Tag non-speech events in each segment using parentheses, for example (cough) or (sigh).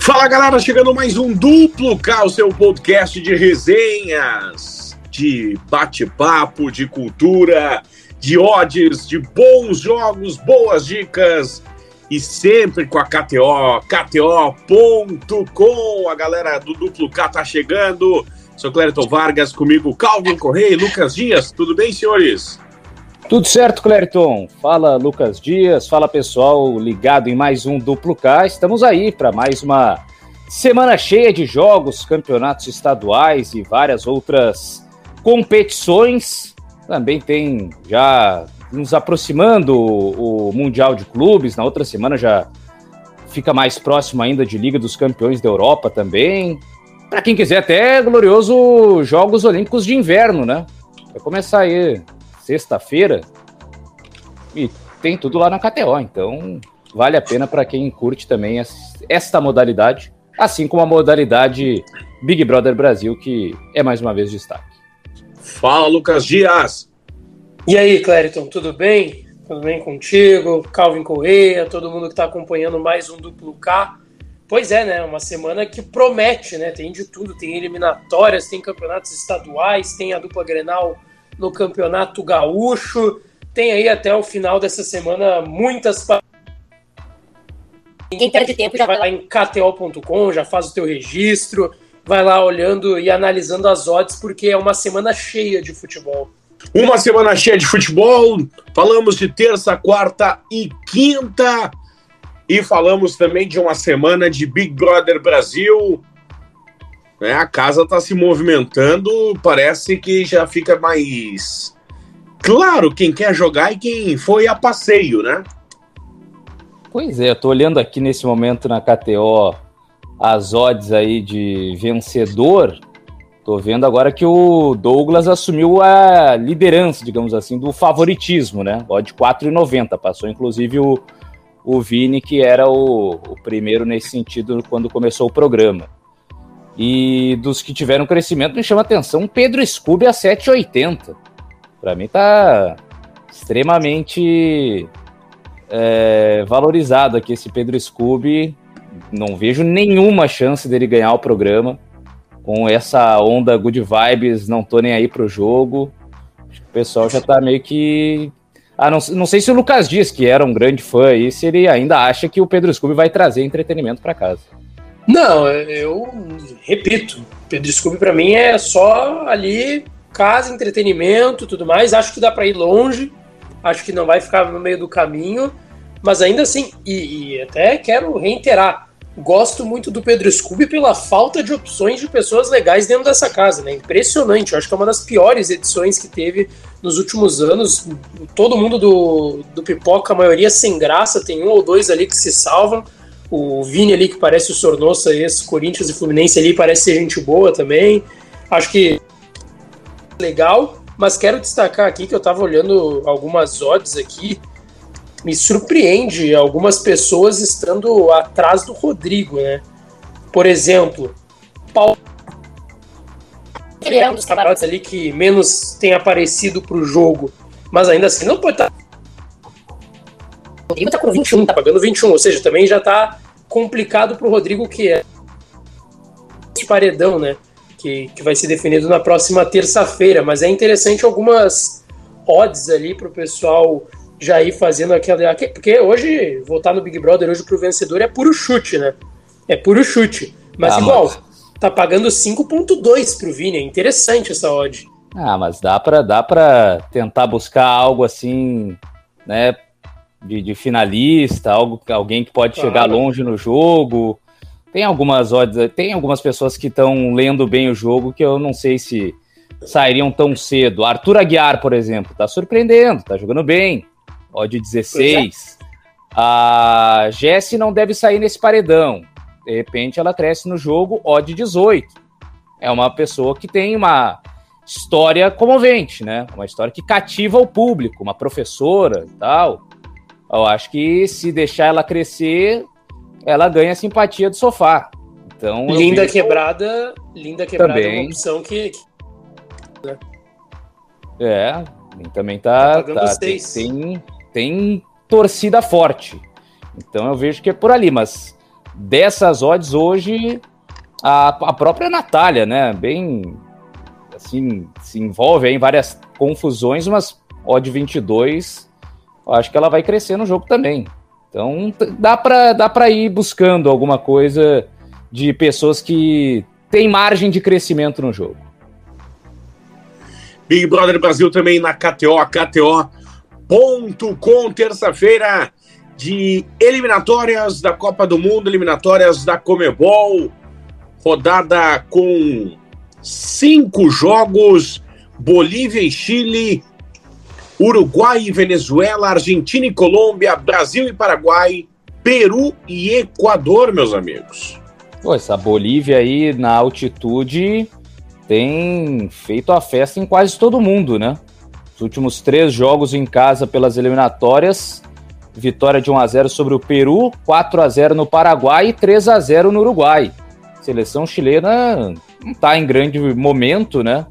Fala galera, chegando mais um Duplo K, o seu podcast de resenhas, de bate-papo, de cultura, de odds, de bons jogos, boas dicas e sempre com a KTO, KTO.com. A galera do Duplo K tá chegando. Sou Clériton Vargas, comigo Calvin Correia e Lucas Dias. Tudo bem, senhores? Tudo certo, Clériton. Fala, Lucas Dias. Fala, pessoal, ligado em mais um Duplo K. Estamos aí para mais uma semana cheia de jogos, campeonatos estaduais e várias outras competições. Também tem já nos aproximando o, Mundial de Clubes. Na outra semana já fica mais próximo ainda de Liga dos Campeões da Europa também. Para quem quiser, até glorioso Jogos Olímpicos de Inverno, né? Vai começar aí sexta-feira e tem tudo lá na KTO, então vale a pena para quem curte também esta modalidade, assim como a modalidade Big Brother Brasil, que é mais uma vez destaque. Fala, Lucas Dias! E aí, Clériton, tudo bem? Tudo bem contigo? Calvin Correia, todo mundo que está acompanhando mais um Duplo K. Pois é, né? Uma semana que promete, né? Tem de tudo, tem eliminatórias, tem campeonatos estaduais, tem a dupla Grenal no Campeonato Gaúcho. Tem aí até o final dessa semana muitas Quem perde tempo já vai lá em kto.com, já faz o teu registro, vai lá olhando e analisando as odds, porque é uma semana cheia de futebol. Uma semana cheia de futebol. Falamos de terça, quarta e quinta. E falamos também de uma semana de Big Brother Brasil. É, a casa está se movimentando, parece que já fica mais claro quem quer jogar e quem foi a passeio, né? Pois é, eu tô olhando aqui nesse momento na KTO as odds aí de vencedor. Tô vendo agora que o Douglas assumiu a liderança, digamos assim, do favoritismo, né? Odd 4,90. Passou inclusive o, o Vini, que era o, o primeiro nesse sentido quando começou o programa. E dos que tiveram crescimento, me chama atenção Pedro Scooby a 7,80. Para mim tá extremamente é, valorizado aqui esse Pedro Scooby. Não vejo nenhuma chance dele ganhar o programa. Com essa onda good vibes, não tô nem aí pro jogo. o pessoal já tá meio que. Ah, não, não sei se o Lucas Dias, que era um grande fã aí, se ele ainda acha que o Pedro Scooby vai trazer entretenimento para casa. Não, eu repito, Pedro Scooby para mim é só ali casa, entretenimento, tudo mais. Acho que dá para ir longe, acho que não vai ficar no meio do caminho, mas ainda assim, e, e até quero reiterar, gosto muito do Pedro Scooby pela falta de opções de pessoas legais dentro dessa casa, né? Impressionante, eu acho que é uma das piores edições que teve nos últimos anos. Todo mundo do, do Pipoca, a maioria sem graça, tem um ou dois ali que se salvam. O Vini ali, que parece o Sornosa, esse Corinthians e Fluminense ali, parece ser gente boa também. Acho que legal, mas quero destacar aqui que eu estava olhando algumas odds aqui. Me surpreende algumas pessoas estando atrás do Rodrigo, né? Por exemplo, Paulo. É um dos camarotes ali que menos tem aparecido para o jogo, mas ainda assim não pode estar tá o Rodrigo tá com 21, tá pagando 21, ou seja, também já tá complicado pro Rodrigo que é de paredão, né? Que, que vai ser definido na próxima terça-feira, mas é interessante algumas odds ali pro pessoal já ir fazendo aquela. Porque hoje, voltar no Big Brother hoje pro vencedor é puro chute, né? É puro chute. Mas ah, igual, mas... tá pagando 5,2 pro Vini. É interessante essa odd. Ah, mas dá pra, dá pra tentar buscar algo assim, né? de, de finalista, algo, alguém que pode claro. chegar longe no jogo. Tem algumas odds, tem algumas pessoas que estão lendo bem o jogo que eu não sei se sairiam tão cedo. Arthur Aguiar, por exemplo, tá surpreendendo, tá jogando bem. Odd 16. É. A Jesse não deve sair nesse paredão. De repente ela cresce no jogo, odd 18. É uma pessoa que tem uma história comovente, né? Uma história que cativa o público, uma professora e tal. Eu acho que se deixar ela crescer, ela ganha a simpatia do sofá. Então, linda quebrada, linda quebrada também. é uma opção que. É, Também tá, tá, tá tem, tem, tem torcida forte. Então eu vejo que é por ali, mas dessas odds hoje, a, a própria Natália, né? Bem assim, se envolve em várias confusões, mas odd 22, acho que ela vai crescer no jogo também. Então dá para dá para ir buscando alguma coisa de pessoas que têm margem de crescimento no jogo. Big Brother Brasil também na KTO, KTO.com, terça-feira de eliminatórias da Copa do Mundo, eliminatórias da Comebol, rodada com cinco jogos: Bolívia e Chile, Uruguai e Venezuela, Argentina e Colômbia, Brasil e Paraguai, Peru e Equador, meus amigos. Pô, essa Bolívia aí na altitude tem feito a festa em quase todo mundo, né? Os últimos três jogos em casa pelas eliminatórias, vitória de 1 a 0 sobre o Peru, 4 a 0 no Paraguai e 3 a 0 no Uruguai. Seleção chilena não está em grande momento, né?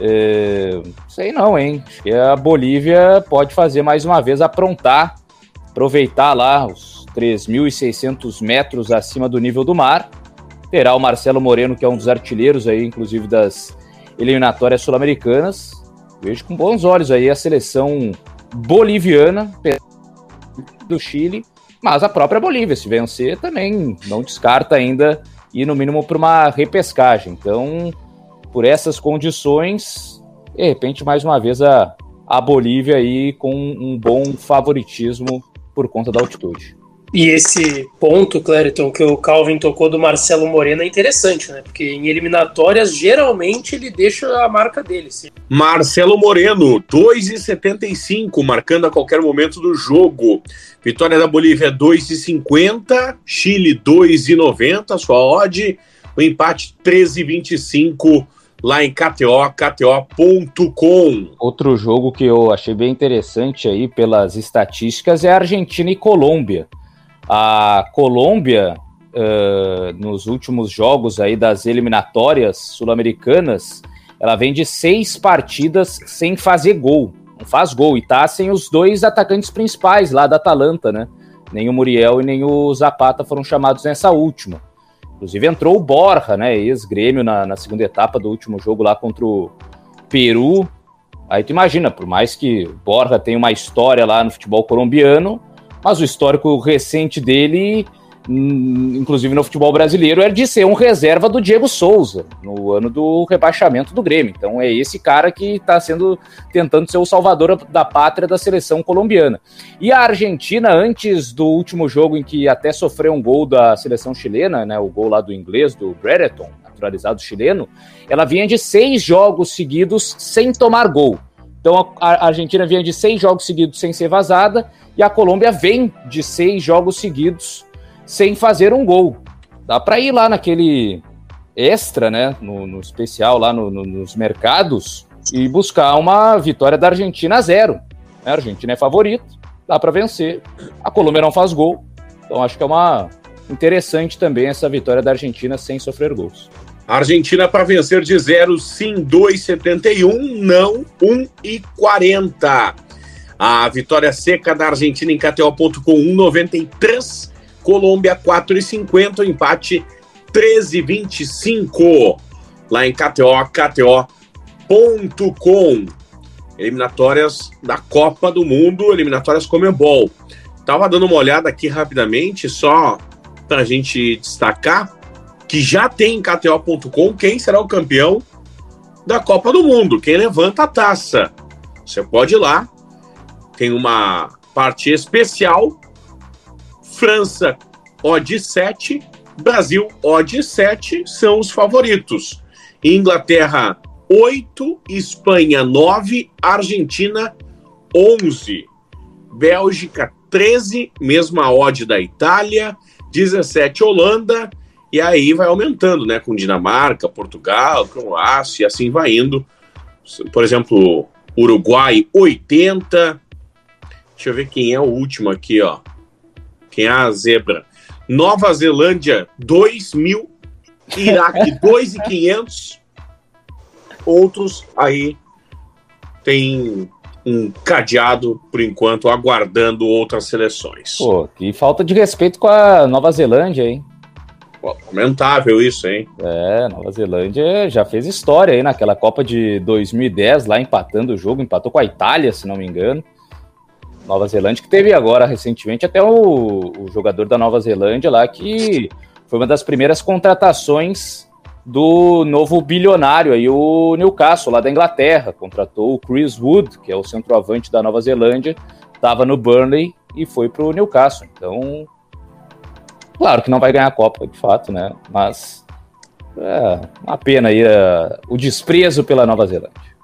É, sei não, hein? Acho que a Bolívia pode fazer mais uma vez aprontar, aproveitar lá os 3.600 metros acima do nível do mar. Terá o Marcelo Moreno, que é um dos artilheiros aí, inclusive das eliminatórias sul-americanas. Vejo com bons olhos aí a seleção boliviana do Chile, mas a própria Bolívia, se vencer, também não descarta ainda ir no mínimo para uma repescagem. Então, por essas condições, de repente, mais uma vez, a, a Bolívia aí com um bom favoritismo por conta da altitude. E esse ponto, Clériton, que o Calvin tocou do Marcelo Moreno é interessante, né? Porque em eliminatórias, geralmente, ele deixa a marca dele. Sim. Marcelo Moreno, 2,75, marcando a qualquer momento do jogo. Vitória da Bolívia, 2,50. Chile, 2,90, sua odd. O empate, 13,25 lá em KTO, KTO.com. Outro jogo que eu achei bem interessante aí pelas estatísticas é Argentina e Colômbia. A Colômbia, uh, nos últimos jogos aí das eliminatórias sul-americanas, ela vem de seis partidas sem fazer gol. Não faz gol e tá sem os dois atacantes principais lá da Atalanta, né? Nem o Muriel e nem o Zapata foram chamados nessa última. Inclusive entrou o Borja, né? Ex-grêmio na, na, segunda etapa do último jogo lá contra o Peru. Aí tu imagina, por mais que Borja tenha uma história lá no futebol colombiano, mas o histórico recente dele, hum, inclusive no futebol brasileiro, é de ser um reserva do Diego Souza, no ano do rebaixamento do Grêmio. Então é esse cara que está sendo tentando ser o salvador da pátria da seleção colombiana. E a Argentina, antes do último jogo em que até sofreu um gol da seleção chilena, né, o gol lá do inglês, do Brereton, naturalizado chileno, ela vinha de seis jogos seguidos sem tomar gol. Então a Argentina vinha de seis jogos seguidos sem ser vazada e a Colômbia vem de seis jogos seguidos sem fazer um gol. Dá para ir lá naquele extra, né, no, no especial lá no, no, nos mercados e buscar uma vitória da Argentina a zero. A Argentina é favorito, dá para vencer. A Colômbia não faz gol, então acho que é uma interessante também essa vitória da Argentina sem sofrer gols. Argentina para vencer de zero, sim, 2,71, não 1,40. A vitória seca da Argentina em KTO.com 1,93. Colômbia 4,50. O empate 13,25. Lá em KTO, KTO.com. Eliminatórias da Copa do Mundo, eliminatórias Comebol. Tava dando uma olhada aqui rapidamente, só para a gente destacar que já tem em KTO.com quem será o campeão da Copa do Mundo, quem levanta a taça. Você pode ir lá, tem uma parte especial. França, odd 7. Brasil, odd 7 são os favoritos. Inglaterra, 8. Espanha, 9. Argentina, 11. Bélgica, 13. Mesma odd da Itália. 17, Holanda. E aí vai aumentando, né? Com Dinamarca, Portugal, Croácia, e assim vai indo. Por exemplo, Uruguai, 80. Deixa eu ver quem é o último aqui, ó. Quem é a zebra? Nova Zelândia, 2 mil. Iraque, (laughs) 2,500. Outros aí tem um cadeado, por enquanto, aguardando outras seleções. Pô, que falta de respeito com a Nova Zelândia, hein? Pô, lamentável isso, hein? É, Nova Zelândia já fez história aí naquela Copa de 2010, lá empatando o jogo, empatou com a Itália, se não me engano. Nova Zelândia, que teve agora recentemente até o, o jogador da Nova Zelândia lá, que foi uma das primeiras contratações do novo bilionário aí, o Newcastle, lá da Inglaterra. Contratou o Chris Wood, que é o centroavante da Nova Zelândia, estava no Burnley e foi para o Newcastle. Então, claro que não vai ganhar a Copa, de fato, né? Mas é uma pena aí uh, o desprezo pela Nova Zelândia.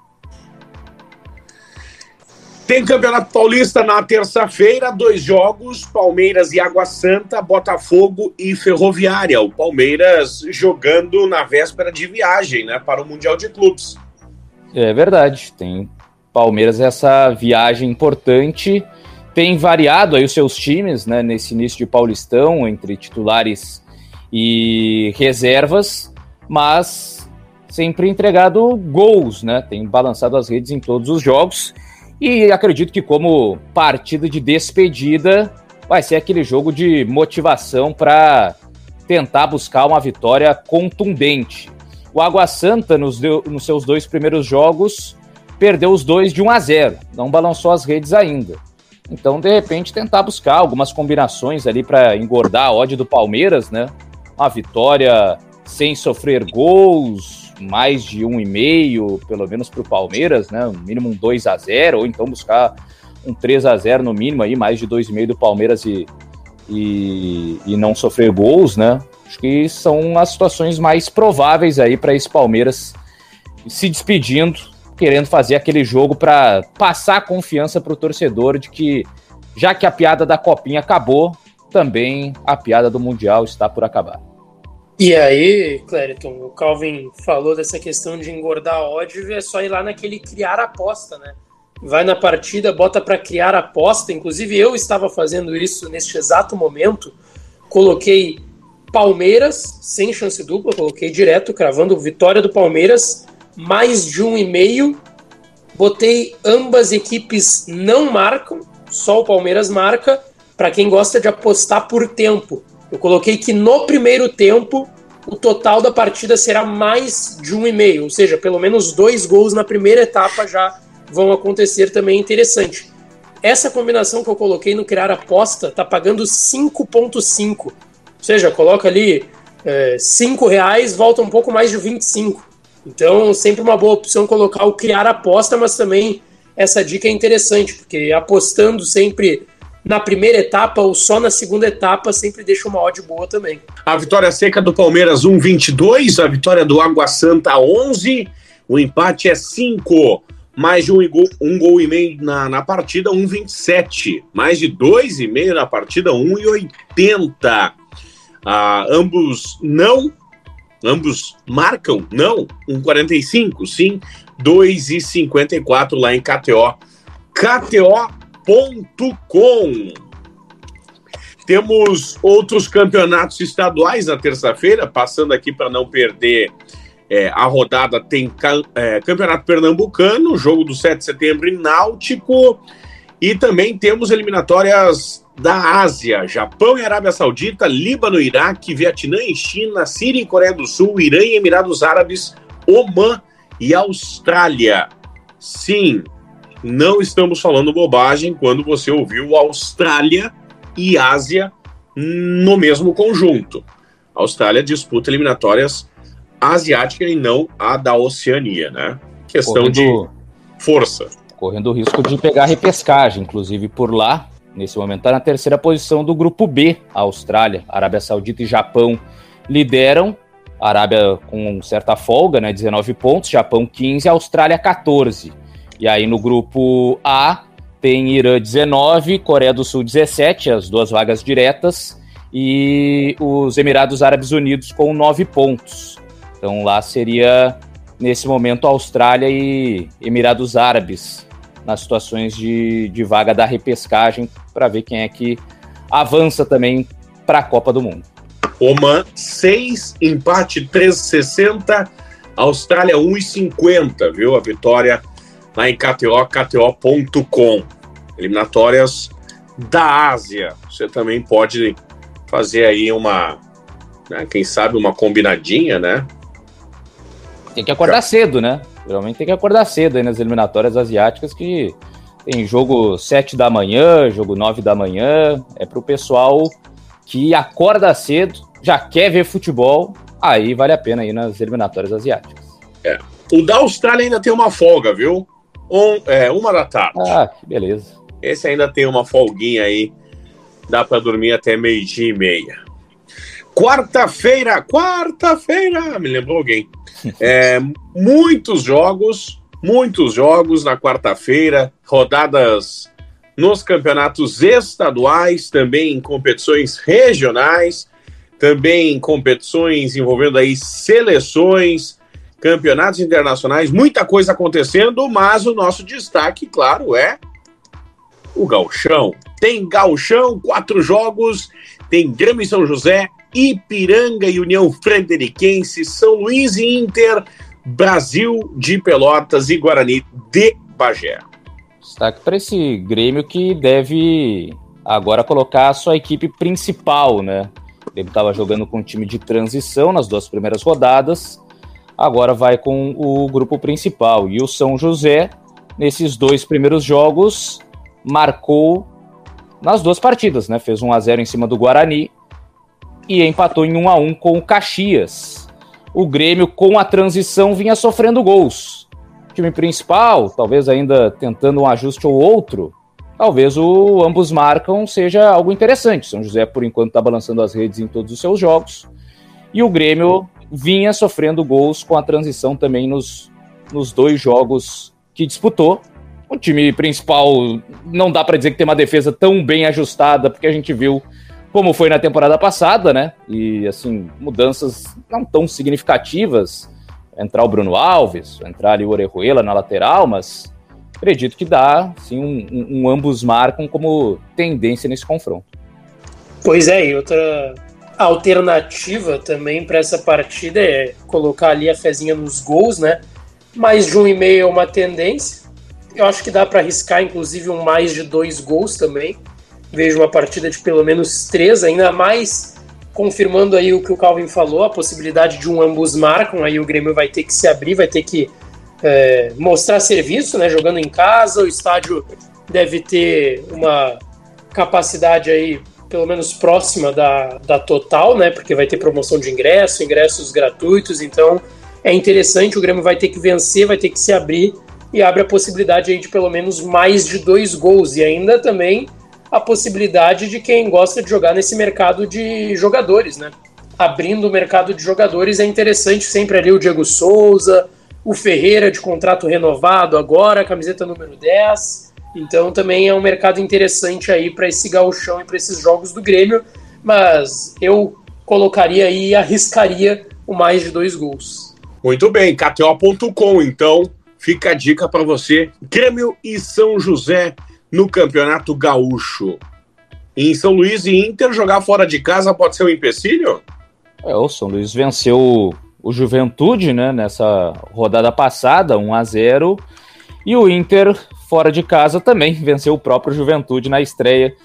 Tem Campeonato Paulista na terça-feira, dois jogos: Palmeiras e Água Santa, Botafogo e Ferroviária. O Palmeiras jogando na véspera de viagem, né, para o Mundial de Clubes. É verdade. Tem Palmeiras essa viagem importante. Tem variado aí os seus times, né, nesse início de Paulistão, entre titulares e reservas, mas sempre entregado gols, né? Tem balançado as redes em todos os jogos. E acredito que, como partida de despedida, vai ser aquele jogo de motivação para tentar buscar uma vitória contundente. O Água Santa, nos, deu, nos seus dois primeiros jogos, perdeu os dois de 1 a 0, não balançou as redes ainda. Então, de repente, tentar buscar algumas combinações ali para engordar a odd do Palmeiras, né? Uma vitória sem sofrer gols, mais de um e meio, pelo menos para o Palmeiras, né? No mínimo um 2 a 0 ou então buscar um 3 a 0 no mínimo aí, mais de 2,5 do Palmeiras e, e, e não sofrer gols, né? Acho que são as situações mais prováveis aí para esse Palmeiras se despedindo, querendo fazer aquele jogo para passar confiança para o torcedor de que, já que a piada da Copinha acabou, também a piada do Mundial está por acabar. E aí, Clériton, o Calvin falou dessa questão de engordar ódio, é só ir lá naquele criar aposta, né? Vai na partida, bota para criar aposta. Inclusive, eu estava fazendo isso neste exato momento. Coloquei Palmeiras sem chance dupla, coloquei direto, cravando vitória do Palmeiras, mais de um e meio. Botei ambas equipes não marcam, só o Palmeiras marca, para quem gosta de apostar por tempo. Eu coloquei que no primeiro tempo o total da partida será mais de um e meio, ou seja, pelo menos dois gols na primeira etapa já vão acontecer também interessante. Essa combinação que eu coloquei no criar aposta tá pagando 5.5, ou seja, coloca ali é, 5 reais, volta um pouco mais de 25. Então, sempre uma boa opção colocar o criar aposta, mas também essa dica é interessante, porque apostando sempre na primeira etapa ou só na segunda etapa, sempre deixa uma odd boa também. A vitória seca do Palmeiras 1,22, a vitória do Água Santa 11, o empate é 5, mais de um gol, um gol e meio na, na partida 1,27, mais de dois e meio na partida 1,80. Ah, ambos não, ambos marcam, não, 1,45, sim, 2,54 lá em KTO. KTO com Temos outros campeonatos estaduais na terça-feira, passando aqui para não perder é, a rodada. Tem é, Campeonato Pernambucano, jogo do 7 de setembro em Náutico. E também temos eliminatórias da Ásia: Japão e Arábia Saudita, Líbano, Iraque, Vietnã e China, Síria e Coreia do Sul, Irã e Emirados Árabes, Omã e Austrália. Sim, não estamos falando bobagem quando você ouviu Austrália e Ásia no mesmo conjunto. A Austrália disputa eliminatórias asiática e não a da Oceania, né? Questão correndo, de força. Correndo o risco de pegar repescagem, inclusive por lá. Nesse momento está na terceira posição do grupo B. A Austrália, Arábia Saudita e Japão lideram. A Arábia com certa folga, né? 19 pontos, Japão 15, Austrália 14. E aí no grupo A tem Irã 19, Coreia do Sul 17, as duas vagas diretas, e os Emirados Árabes Unidos com 9 pontos. Então lá seria, nesse momento, Austrália e Emirados Árabes nas situações de, de vaga da repescagem para ver quem é que avança também para a Copa do Mundo. Oman 6, empate 3,60, Austrália 1,50, viu? A vitória lá em KTO, KTO.com. Eliminatórias da Ásia. Você também pode fazer aí uma, né, quem sabe, uma combinadinha, né? Tem que acordar cedo, né? Geralmente tem que acordar cedo aí nas eliminatórias asiáticas que tem jogo 7 da manhã, jogo 9 da manhã. É pro pessoal que acorda cedo, já quer ver futebol, aí vale a pena ir nas eliminatórias asiáticas. É. O da Austrália ainda tem uma folga, viu? Um, é, uma da tarde. Ah, que beleza. Esse ainda tem uma folguinha aí. Dá para dormir até meio-dia e meia. Quarta-feira, quarta-feira, me lembrou alguém. (laughs) É, muitos jogos, muitos jogos na quarta-feira, rodadas nos campeonatos estaduais, também em competições regionais, também em competições envolvendo aí seleções, campeonatos internacionais, muita coisa acontecendo, mas o nosso destaque, claro, é o Galchão. Tem Galchão, quatro jogos, tem Grêmio e São José, Ipiranga e União Frederiquense, São Luís e Inter, Brasil de Pelotas e Guarani de Bagé. Destaque para esse Grêmio que deve agora colocar a sua equipe principal, né? Ele estava jogando com um time de transição nas duas primeiras rodadas, agora vai com o grupo principal. E o São José, nesses dois primeiros jogos, marcou nas duas partidas, né? Fez 1 a 0 em cima do Guarani e empatou em 1 a 1 com o Caxias. O Grêmio com a transição vinha sofrendo gols. O time principal, talvez ainda tentando um ajuste ou outro, talvez o ambos marcam seja algo interessante. São José por enquanto está balançando as redes em todos os seus jogos e o Grêmio vinha sofrendo gols com a transição também nos, nos dois jogos que disputou o time principal não dá para dizer que tem uma defesa tão bem ajustada, porque a gente viu como foi na temporada passada, né? E assim, mudanças não tão significativas. Entrar o Bruno Alves, entrar ali o Orejuela na lateral, mas acredito que dá, sim, um, um, ambos marcam como tendência nesse confronto. Pois é, e outra alternativa também para essa partida é colocar ali a fezinha nos gols, né? Mais de um e meio é uma tendência eu acho que dá para arriscar, inclusive, um mais de dois gols também. Vejo uma partida de pelo menos três, ainda mais confirmando aí o que o Calvin falou, a possibilidade de um ambos marcam, aí o Grêmio vai ter que se abrir, vai ter que é, mostrar serviço, né? Jogando em casa, o estádio deve ter uma capacidade aí pelo menos próxima da, da total, né? Porque vai ter promoção de ingresso, ingressos gratuitos, então é interessante, o Grêmio vai ter que vencer, vai ter que se abrir e abre a possibilidade aí de pelo menos mais de dois gols e ainda também a possibilidade de quem gosta de jogar nesse mercado de jogadores, né? Abrindo o mercado de jogadores é interessante sempre ali o Diego Souza, o Ferreira de contrato renovado agora, camiseta número 10. Então também é um mercado interessante aí para esse gauchão e para esses jogos do Grêmio, mas eu colocaria aí e arriscaria o mais de dois gols. Muito bem, KTO.com então Fica a dica para você: Grêmio e São José no Campeonato Gaúcho. Em São Luís e Inter, jogar fora de casa pode ser um empecilho? É, o São Luís venceu o Juventude, né, nessa rodada passada, 1 a 0 e o Inter, fora de casa, também venceu o próprio Juventude na estreia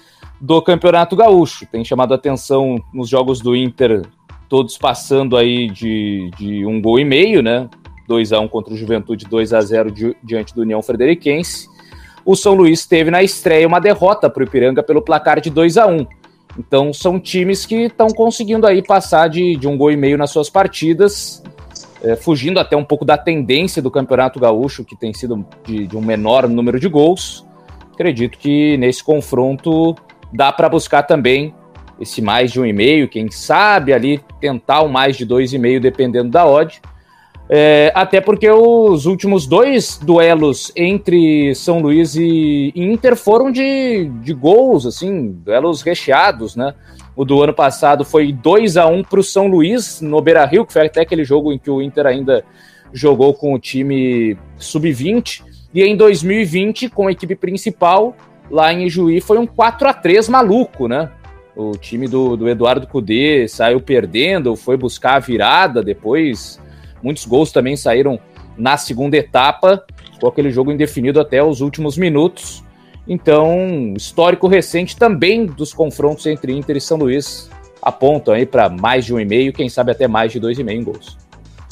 do Campeonato Gaúcho. Tem chamado atenção nos jogos do Inter, todos passando aí de, de um gol e meio, né? 2 a 1 contra o Juventude, 2 a 0 di diante do União Frederiquense. O São Luís teve na estreia uma derrota para o Ipiranga pelo placar de 2 a 1 Então são times que estão conseguindo aí passar de, de um gol e meio nas suas partidas, é, fugindo até um pouco da tendência do Campeonato Gaúcho, que tem sido de, de um menor número de gols. Acredito que nesse confronto dá para buscar também esse mais de um e meio, quem sabe ali tentar o mais de dois e meio, dependendo da odd. É, até porque os últimos dois duelos entre São Luís e Inter foram de, de gols, assim, duelos recheados, né? O do ano passado foi 2 a 1 para o São Luís no Beira Rio, que foi até aquele jogo em que o Inter ainda jogou com o time sub-20. E em 2020, com a equipe principal, lá em Juí, foi um 4 a 3 maluco, né? O time do, do Eduardo Cudê saiu perdendo, foi buscar a virada depois Muitos gols também saíram na segunda etapa ficou aquele jogo indefinido até os últimos minutos. Então, histórico recente também dos confrontos entre Inter e São Luís apontam aí para mais de um e meio, quem sabe até mais de dois e meio gols.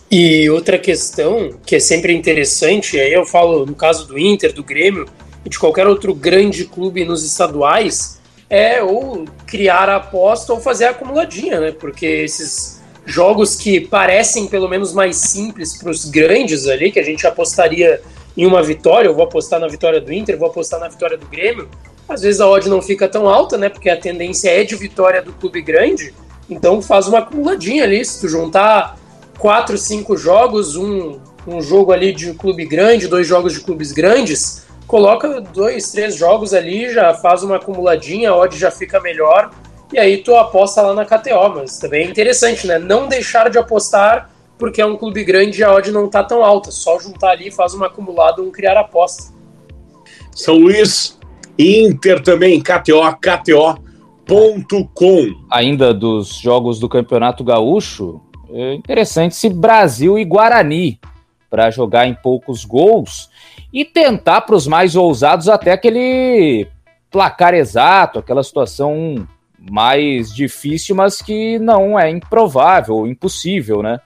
E outra questão que é sempre interessante, aí eu falo no caso do Inter, do Grêmio e de qualquer outro grande clube nos estaduais, é ou criar a aposta ou fazer a acumuladinha, né? Porque esses jogos que parecem pelo menos mais simples para os grandes ali, que a gente apostaria em uma vitória, eu vou apostar na vitória do Inter, vou apostar na vitória do Grêmio, às vezes a odd não fica tão alta, né? Porque a tendência é de vitória do clube grande, então faz uma acumuladinha ali, se tu juntar quatro, cinco jogos, um, um jogo ali de clube grande, dois jogos de clubes grandes, coloca dois, três jogos ali, já faz uma acumuladinha, a odd já fica melhor, e aí tu aposta lá na KTO, mas também é interessante, né? Não deixar de apostar porque é um clube grande e a odd não tá tão alta, só juntar ali, faz uma acumulada, um criar aposta. São Luís, Inter também, KTO, KTO.com. Ainda dos jogos do Campeonato Gaúcho, é interessante se Brasil e Guarani para jogar em poucos gols e tentar para os mais ousados até aquele placar exato, aquela situação mais difícil, mas que não é improvável, impossível, né?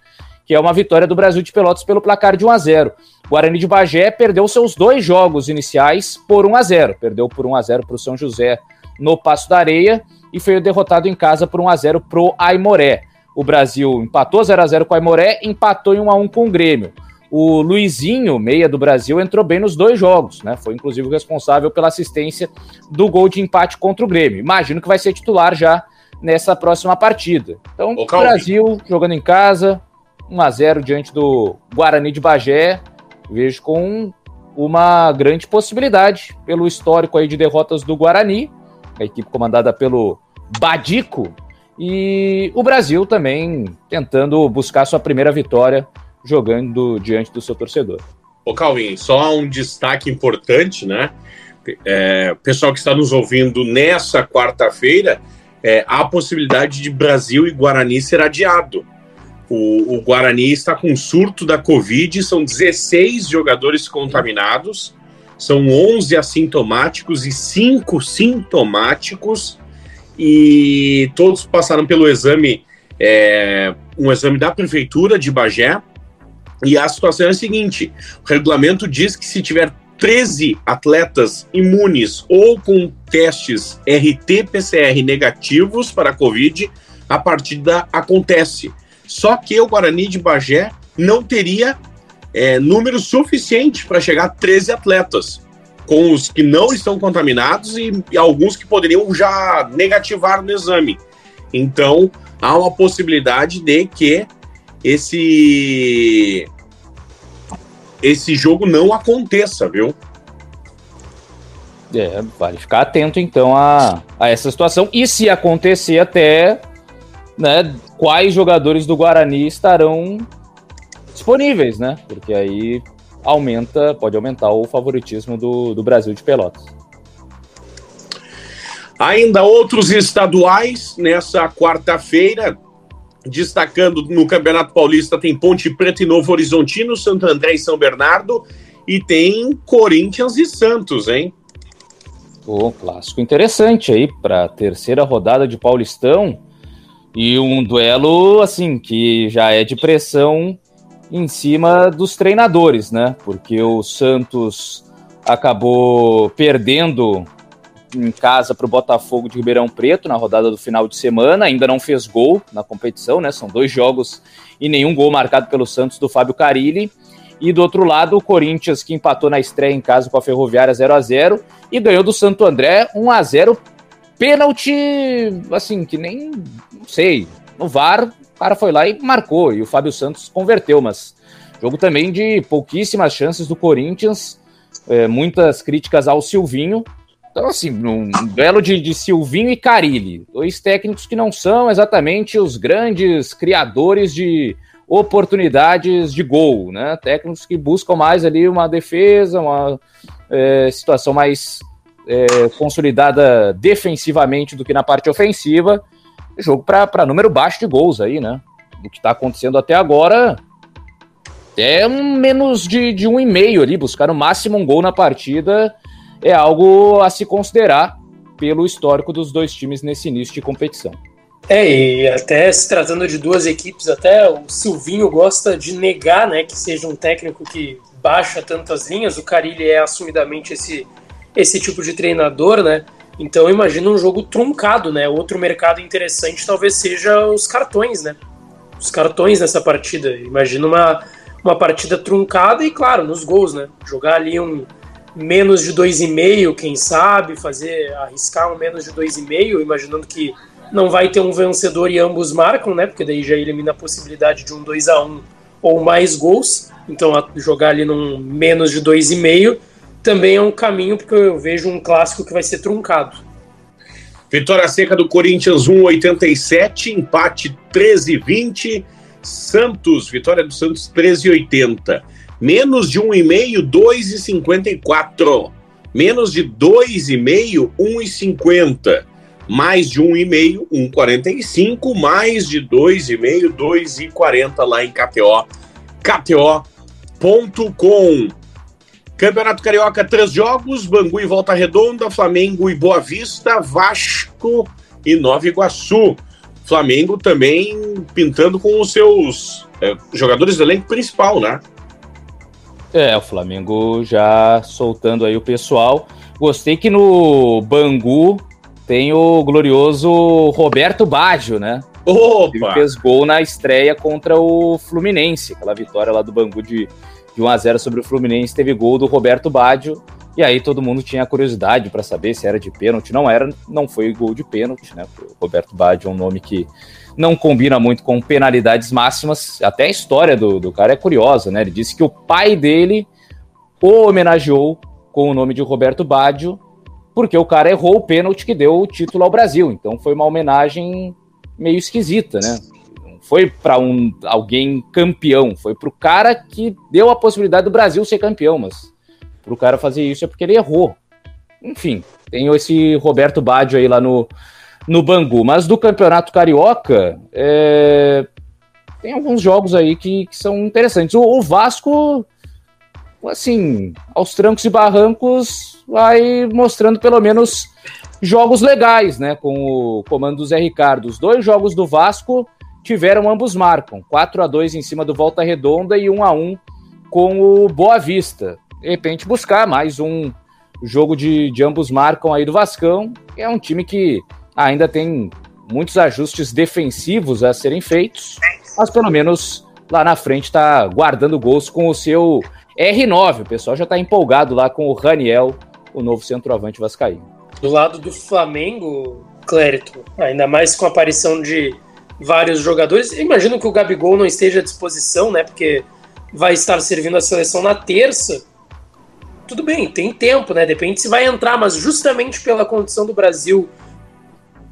Que é uma vitória do Brasil de Pelotas pelo placar de 1 a 0. Guarani de Bagé perdeu seus dois jogos iniciais por 1 a 0. Perdeu por 1 a 0 para o São José no Passo da Areia e foi derrotado em casa por 1 a 0 pro Aimoré. O Brasil empatou 0 a 0 com o Aimoré, empatou em 1 a 1 com o Grêmio. O Luizinho, meia do Brasil, entrou bem nos dois jogos, né? Foi inclusive o responsável pela assistência do gol de empate contra o Grêmio. Imagino que vai ser titular já nessa próxima partida. Então, o Brasil jogando em casa, 1 a 0 diante do Guarani de Bagé, vejo com uma grande possibilidade pelo histórico aí de derrotas do Guarani, a equipe comandada pelo Badico, e o Brasil também tentando buscar sua primeira vitória jogando diante do seu torcedor. Ô Calvin, só um destaque importante, né? É, pessoal que está nos ouvindo nessa quarta-feira, é, a possibilidade de Brasil e Guarani ser adiado. O, o, Guarani está com surto da Covid, são 16 jogadores contaminados, são 11 assintomáticos e 5 sintomáticos, e todos passaram pelo exame, é, um exame da Prefeitura de Bagé, e a situação é a seguinte: o regulamento diz que se tiver 13 atletas imunes ou com testes RT-PCR negativos para a Covid, a partida acontece. Só que o Guarani de Bagé não teria é, número suficiente para chegar a 13 atletas, com os que não estão contaminados e, e alguns que poderiam já negativar no exame. Então, há uma possibilidade de que esse esse jogo não aconteça, viu? É, vale ficar atento então a, a essa situação. E se acontecer até, né, quais jogadores do Guarani estarão disponíveis, né? Porque aí aumenta, pode aumentar o favoritismo do, do Brasil de Pelotas. Ainda outros estaduais nessa quarta-feira, Destacando no Campeonato Paulista tem Ponte Preta e Novo Horizontino, Santo André e São Bernardo. E tem Corinthians e Santos, hein? O clássico interessante aí para a terceira rodada de Paulistão. E um duelo, assim, que já é de pressão em cima dos treinadores, né? Porque o Santos acabou perdendo em casa para o Botafogo de Ribeirão Preto na rodada do final de semana. Ainda não fez gol na competição, né? São dois jogos e nenhum gol marcado pelo Santos do Fábio Carilli. E do outro lado, o Corinthians, que empatou na estreia em casa com a Ferroviária 0 a 0 e ganhou do Santo André 1 a 0 Pênalti, assim, que nem, não sei, no VAR, o cara foi lá e marcou, e o Fábio Santos converteu, mas jogo também de pouquíssimas chances do Corinthians, é, muitas críticas ao Silvinho, então, assim, um duelo de, de Silvinho e Carilli, dois técnicos que não são exatamente os grandes criadores de oportunidades de gol, né? Técnicos que buscam mais ali uma defesa, uma é, situação mais é, consolidada defensivamente do que na parte ofensiva. Jogo para número baixo de gols aí, né? Do que está acontecendo até agora, é um menos de, de um e meio ali, buscar no máximo um gol na partida é algo a se considerar pelo histórico dos dois times nesse início de competição. É, e até se tratando de duas equipes, até o Silvinho gosta de negar né, que seja um técnico que baixa tantas linhas. O Carilli é assumidamente esse, esse tipo de treinador, né? Então imagina um jogo truncado, né? Outro mercado interessante talvez seja os cartões, né? Os cartões nessa partida. Imagina uma, uma partida truncada e, claro, nos gols, né? Jogar ali um menos de 2,5, quem sabe, fazer, arriscar um menos de 2,5, imaginando que não vai ter um vencedor e ambos marcam, né? Porque daí já elimina a possibilidade de um 2 a 1 ou mais gols. Então jogar ali num menos de 2,5 também é um caminho, porque eu vejo um clássico que vai ser truncado. Vitória seca do Corinthians 1,87, empate 13,20. Santos, vitória do Santos 13,80. Menos de 1,5, 2,54. Menos de 2,5, 1,50. Mais de 1,5, 1,45. Mais de 2,5, 2,40 lá em KTO. KTO.com. Campeonato Carioca, três jogos: Bangu e Volta Redonda, Flamengo e Boa Vista, Vasco e Nova Iguaçu. Flamengo também pintando com os seus é, jogadores do elenco principal, né? É, o Flamengo já soltando aí o pessoal. Gostei que no Bangu tem o glorioso Roberto Baggio, né? Opa! Ele fez gol na estreia contra o Fluminense, aquela vitória lá do Bangu de, de 1 a 0 sobre o Fluminense, teve gol do Roberto Baggio. E aí todo mundo tinha curiosidade para saber se era de pênalti. Não era, não foi gol de pênalti, né? O Roberto Baggio é um nome que não combina muito com penalidades máximas. Até a história do, do cara é curiosa, né? Ele disse que o pai dele o homenageou com o nome de Roberto Baggio, porque o cara errou o pênalti que deu o título ao Brasil. Então foi uma homenagem meio esquisita, né? Foi para um alguém campeão, foi para o cara que deu a possibilidade do Brasil ser campeão, mas para o cara fazer isso é porque ele errou. Enfim, tem esse Roberto Baggio aí lá no, no Bangu. Mas do Campeonato Carioca, é... tem alguns jogos aí que, que são interessantes. O, o, Vasco, assim, aos trancos e barrancos, vai mostrando pelo menos jogos legais, né? Com o comando do Zé Ricardo. Os dois jogos do Vasco tiveram ambos marcam. 4 a 2 em cima do Volta Redonda e 1 a 1 com o Boa Vista. De repente buscar mais um jogo de, de ambos marcam aí do Vascão. É um time que ainda tem muitos ajustes defensivos a serem feitos, mas pelo menos lá na frente está guardando gols com o seu R9. O pessoal já está empolgado lá com o Raniel, o novo centroavante vascaíno. Do lado do Flamengo, Clérito, ainda mais com a aparição de vários jogadores, imagino que o Gabigol não esteja à disposição, né? Porque vai estar servindo a seleção na terça. Tudo bem, tem tempo, né? Depende se vai entrar, mas justamente pela condição do Brasil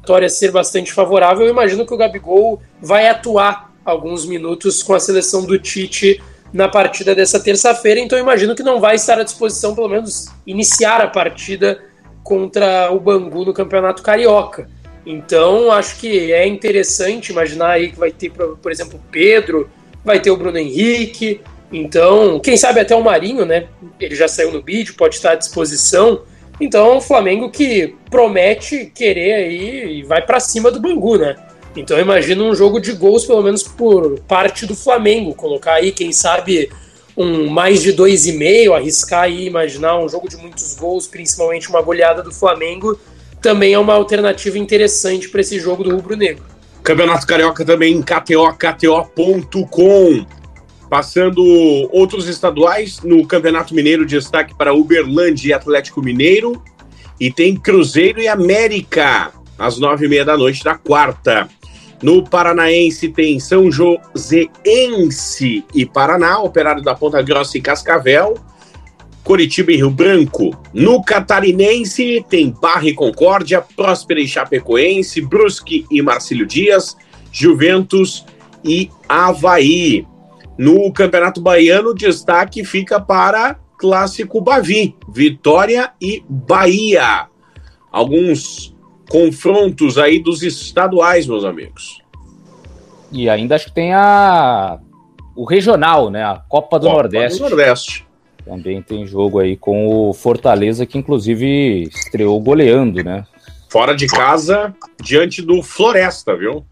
vitória ser bastante favorável, eu imagino que o Gabigol vai atuar alguns minutos com a seleção do Tite na partida dessa terça-feira, então eu imagino que não vai estar à disposição, pelo menos iniciar a partida contra o Bangu no Campeonato Carioca. Então, acho que é interessante imaginar aí que vai ter, por exemplo, Pedro, vai ter o Bruno Henrique, então, quem sabe até o Marinho, né? Ele já saiu no vídeo, pode estar à disposição. Então, o Flamengo que promete querer aí e vai para cima do Bangu, né? Então, imagina um jogo de gols, pelo menos por parte do Flamengo. Colocar aí, quem sabe, um mais de dois e meio, arriscar aí, imaginar um jogo de muitos gols, principalmente uma goleada do Flamengo, também é uma alternativa interessante para esse jogo do Rubro Negro. Campeonato Carioca também em KTO, KTO.com. Passando outros estaduais, no Campeonato Mineiro, destaque para Uberlândia e Atlético Mineiro. E tem Cruzeiro e América, às nove e meia da noite da quarta. No Paranaense tem São Joséense e Paraná, Operário da Ponta Grossa e Cascavel. Curitiba e Rio Branco. No Catarinense tem Barra e Concórdia, Próspera e Chapecoense, Brusque e Marcílio Dias, Juventus e Havaí. No Campeonato Baiano, destaque fica para Clássico Bavi, Vitória e Bahia. Alguns confrontos aí dos estaduais, meus amigos. E ainda acho que tem a o regional, né? A Copa do Copa Nordeste. do Nordeste. Também tem jogo aí com o Fortaleza, que inclusive estreou goleando, né? Fora de casa, diante do Floresta, viu?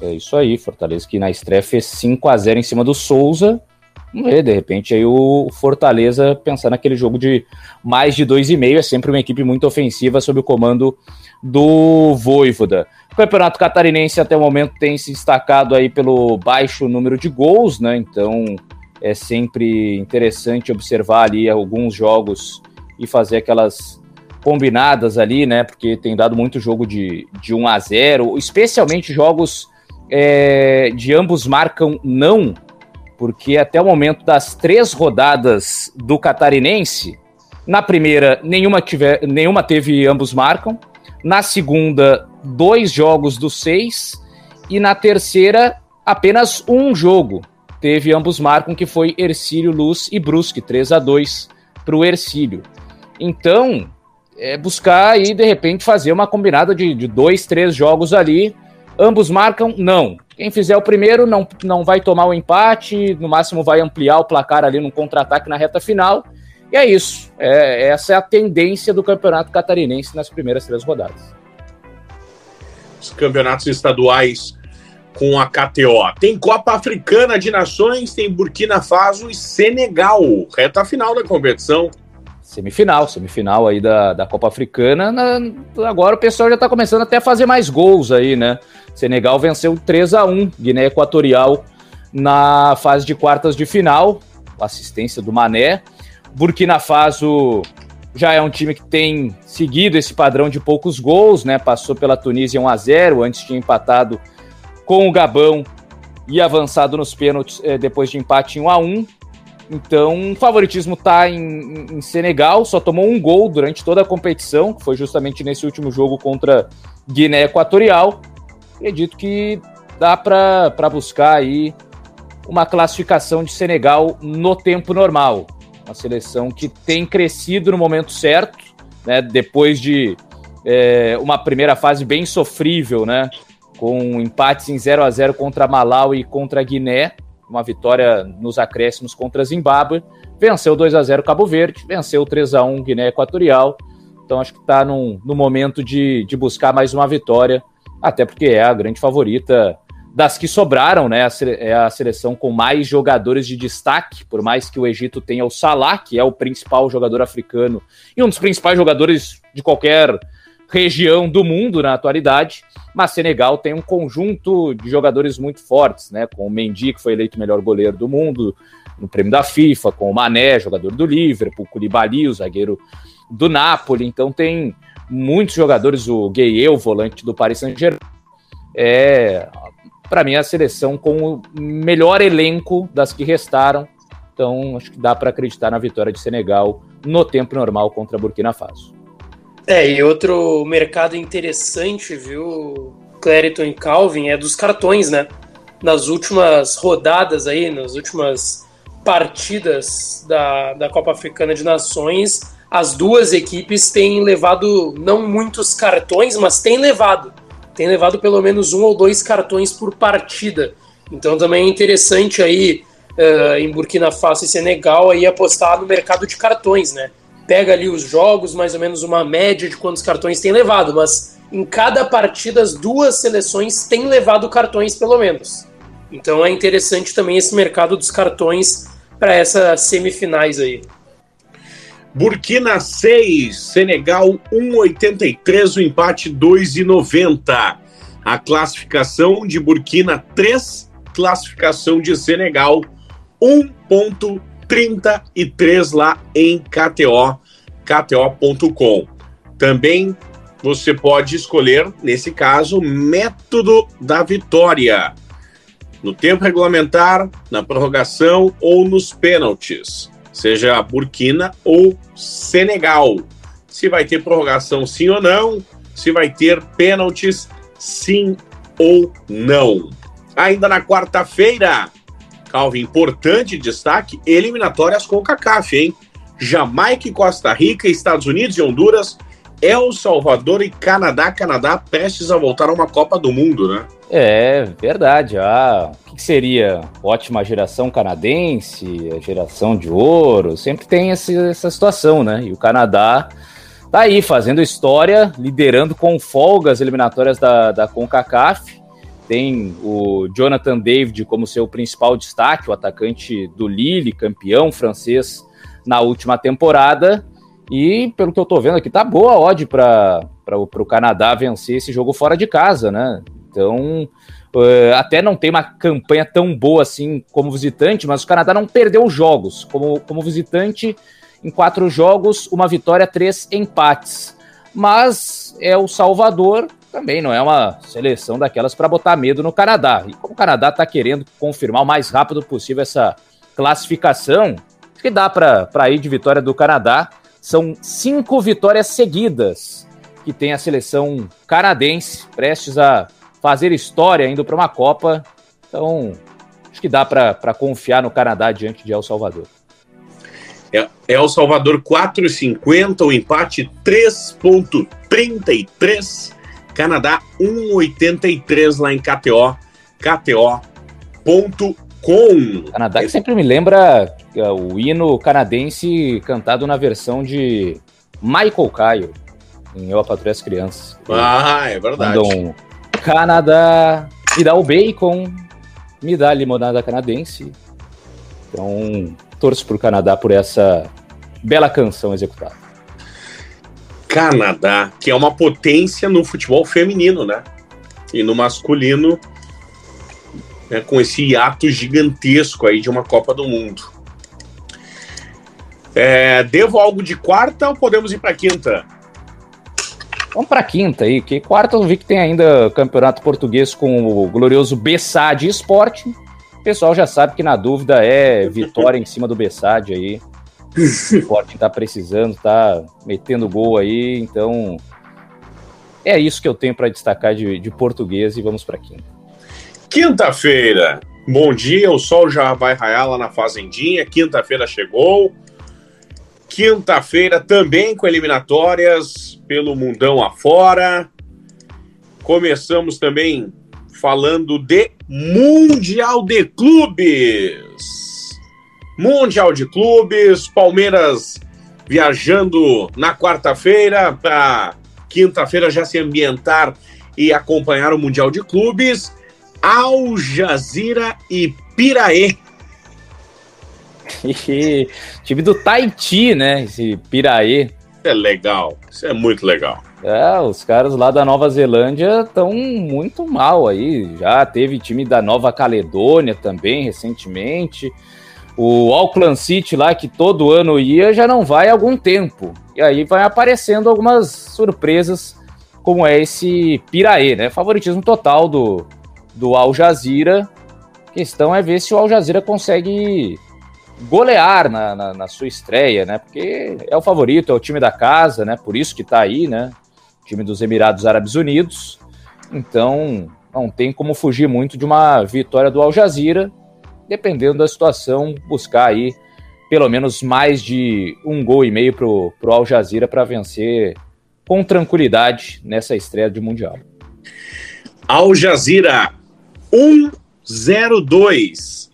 É isso aí, Fortaleza que na estreia fez 5 a 0 em cima do Souza. Vamos ver, de repente aí o Fortaleza pensar naquele jogo de mais de 2,5, é sempre uma equipe muito ofensiva sob o comando do Voivoda. O Campeonato Catarinense até o momento tem se destacado aí pelo baixo número de gols, né? Então é sempre interessante observar ali alguns jogos e fazer aquelas combinadas ali, né? Porque tem dado muito jogo de, de 1 a 0, especialmente jogos é, de ambos marcam não, porque até o momento das três rodadas do Catarinense, na primeira nenhuma, tiver, nenhuma teve ambos marcam, na segunda dois jogos dos seis. E na terceira apenas um jogo teve ambos marcam que foi Ercílio Luz e Brusque 3 a 2 para o Ercílio. Então é buscar aí de repente fazer uma combinada de, de dois, três jogos ali Ambos marcam? Não. Quem fizer o primeiro não, não vai tomar o empate, no máximo vai ampliar o placar ali no contra-ataque na reta final. E é isso. É, essa é a tendência do campeonato catarinense nas primeiras três rodadas. Os campeonatos estaduais com a KTO. Tem Copa Africana de Nações, tem Burkina Faso e Senegal. Reta final da competição. Semifinal, semifinal aí da, da Copa Africana. Na, agora o pessoal já está começando até a fazer mais gols aí, né? Senegal venceu 3 a 1 Guiné Equatorial na fase de quartas de final, assistência do Mané. Burkina Faso já é um time que tem seguido esse padrão de poucos gols, né? Passou pela Tunísia 1 a 0, antes tinha empatado com o Gabão e avançado nos pênaltis eh, depois de empate em 1 a 1. Então, o favoritismo está em, em, Senegal, só tomou um gol durante toda a competição, que foi justamente nesse último jogo contra Guiné Equatorial. Acredito que dá para buscar aí uma classificação de Senegal no tempo normal. Uma seleção que tem crescido no momento certo, né? Depois de é, uma primeira fase bem sofrível, né? Com empates em 0 a 0 contra Malau e contra Guiné, uma vitória nos acréscimos contra Zimbábue, venceu 2 a 0 Cabo Verde, venceu 3 a 1 Guiné Equatorial. Então acho que está no momento de, de buscar mais uma vitória até porque é a grande favorita das que sobraram, né? É a seleção com mais jogadores de destaque, por mais que o Egito tenha o Salah, que é o principal jogador africano e um dos principais jogadores de qualquer região do mundo na atualidade, mas Senegal tem um conjunto de jogadores muito fortes, né? Com o Mendy, que foi eleito melhor goleiro do mundo no prêmio da FIFA, com o Mané, jogador do Liverpool, o Koulibaly, o zagueiro do Napoli, então tem muitos jogadores, o Gueye, o volante do Paris Saint-Germain, é, para mim, a seleção com o melhor elenco das que restaram. Então, acho que dá para acreditar na vitória de Senegal no tempo normal contra Burkina Faso. É, e outro mercado interessante, viu, Clériton e Calvin, é dos cartões, né? Nas últimas rodadas aí, nas últimas partidas da, da Copa Africana de Nações, as duas equipes têm levado não muitos cartões, mas têm levado. Tem levado pelo menos um ou dois cartões por partida. Então também é interessante aí uh, em Burkina Faso e Senegal aí apostar no mercado de cartões, né? Pega ali os jogos, mais ou menos uma média de quantos cartões tem levado, mas em cada partida as duas seleções têm levado cartões pelo menos. Então é interessante também esse mercado dos cartões para essas semifinais aí. Burkina 6, Senegal 1,83, o empate 2,90. A classificação de Burkina 3, classificação de Senegal 1,33 lá em KTO, KTO.com. Também você pode escolher, nesse caso, método da vitória. No tempo regulamentar, na prorrogação ou nos pênaltis seja Burkina ou Senegal. Se vai ter prorrogação sim ou não, se vai ter pênaltis sim ou não. Ainda na quarta-feira, Calvin, importante destaque, eliminatórias com o CACAF, hein? Jamaica e Costa Rica, Estados Unidos e Honduras, El Salvador e Canadá. Canadá prestes a voltar a uma Copa do Mundo, né? É, verdade. Ah, o que seria? Ótima geração canadense, a geração de ouro, sempre tem esse, essa situação, né? E o Canadá tá aí fazendo história, liderando com folga as eliminatórias da, da CONCACAF. Tem o Jonathan David como seu principal destaque, o atacante do Lille, campeão francês na última temporada. E pelo que eu tô vendo aqui, tá boa a odd para o Canadá vencer esse jogo fora de casa, né? Então, uh, até não tem uma campanha tão boa assim como visitante, mas o Canadá não perdeu jogos. Como, como visitante, em quatro jogos, uma vitória, três empates. Mas é o Salvador, também não é uma seleção daquelas para botar medo no Canadá. E como o Canadá está querendo confirmar o mais rápido possível essa classificação, acho que dá para ir de vitória do Canadá. São cinco vitórias seguidas que tem a seleção canadense, prestes a fazer história indo para uma Copa. Então, acho que dá para confiar no Canadá diante de El Salvador. É, El Salvador 4,50, o empate 3,33. Canadá 1,83 lá em KTO, KTO.com. Canadá que sempre me lembra é, o hino canadense cantado na versão de Michael Caio, em Eu, a Patrulha as Crianças. Ah, é verdade. Um Canadá, me dá o bacon, me dá a limonada canadense. Então, torço para o Canadá por essa bela canção executada. Canadá, que é uma potência no futebol feminino, né? E no masculino, né, com esse hiato gigantesco aí de uma Copa do Mundo. É, devo algo de quarta ou podemos ir para quinta? Vamos para quinta aí, que quarta eu vi que tem ainda campeonato português com o glorioso Bessade Esporte. O pessoal já sabe que na dúvida é vitória em cima do Bessade aí. O Sporting tá precisando, tá metendo gol aí, então é isso que eu tenho para destacar de, de português e vamos para quinta. Quinta-feira, bom dia, o sol já vai raiar lá na Fazendinha, quinta-feira chegou. Quinta-feira também com eliminatórias pelo mundão afora. Começamos também falando de Mundial de Clubes. Mundial de Clubes, Palmeiras viajando na quarta-feira para quinta-feira já se ambientar e acompanhar o Mundial de Clubes. Al Jazeera e Piraê. (laughs) Time do Tahiti, né? Esse Piraê. É legal, isso é muito legal. É, os caras lá da Nova Zelândia estão muito mal aí. Já teve time da Nova Caledônia também recentemente. O Auckland City lá, que todo ano ia, já não vai há algum tempo. E aí vai aparecendo algumas surpresas, como é esse Piraê, né? Favoritismo total do, do Al Jazeera. A questão é ver se o Al Jazeera consegue golear na, na, na, sua estreia, né? Porque é o favorito, é o time da casa, né? Por isso que tá aí, né? Time dos Emirados Árabes Unidos. Então, não tem como fugir muito de uma vitória do Al Jazeera dependendo da situação, buscar aí pelo menos mais de um gol e meio para o Al Jazeera para vencer com tranquilidade nessa estreia de Mundial. Al Jazeera 1-0-2.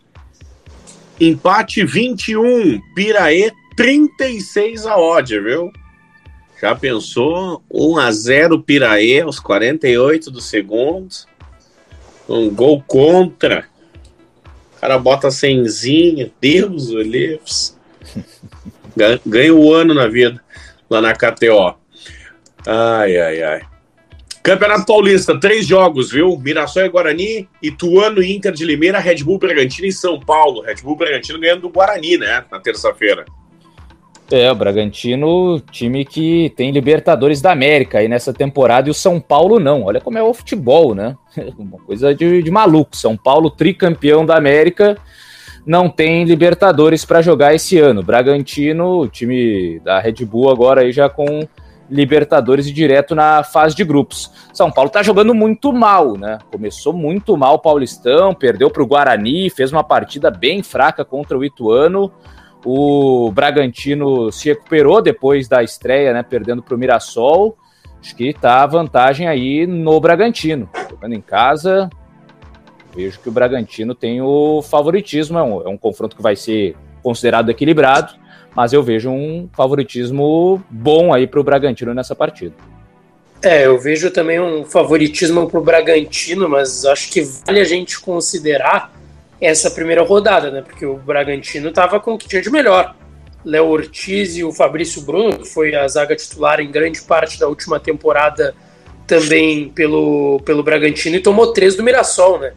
Empate 21. Piraê 36 a odd, viu? Já pensou? 1 a 0 Piraê aos 48 do segundo. Um gol contra cara bota cenzinha, Deus o livros. (laughs) Ganha o ano na vida, lá na KTO. Ai, ai, ai. Campeonato Paulista, três jogos, viu? Mirassol e Guarani, Ituano e Inter de Limeira, Red Bull Bragantino e São Paulo. Red Bull Bragantino ganhando do Guarani, né? Na terça-feira. É, o Bragantino, time que tem Libertadores da América aí nessa temporada e o São Paulo não. Olha como é o futebol, né? (laughs) Uma coisa de, de maluco. São Paulo, tricampeão da América, não tem Libertadores para jogar esse ano. Bragantino, time da Red Bull agora aí já com Libertadores e direto na fase de grupos. São Paulo tá jogando muito mal, né? Começou muito mal o Paulistão, perdeu para o Guarani, fez uma partida bem fraca contra o Ituano o Bragantino se recuperou depois da estreia, né, perdendo para o Mirassol. Acho que está a vantagem aí no Bragantino. Jogando em casa, Vejo que o Bragantino tem o favoritismo, é um, é um confronto que vai ser considerado equilibrado, mas eu vejo um favoritismo bom aí para o Bragantino nessa partida. É, eu vejo também um favoritismo para o Bragantino, mas acho que vale a gente considerar essa primeira rodada, né? Porque o Bragantino estava com o que tinha de melhor. Léo Ortiz e o Fabrício Bruno, que foi a zaga titular em grande parte da última temporada também pelo, pelo Bragantino, e tomou três do Mirassol, né?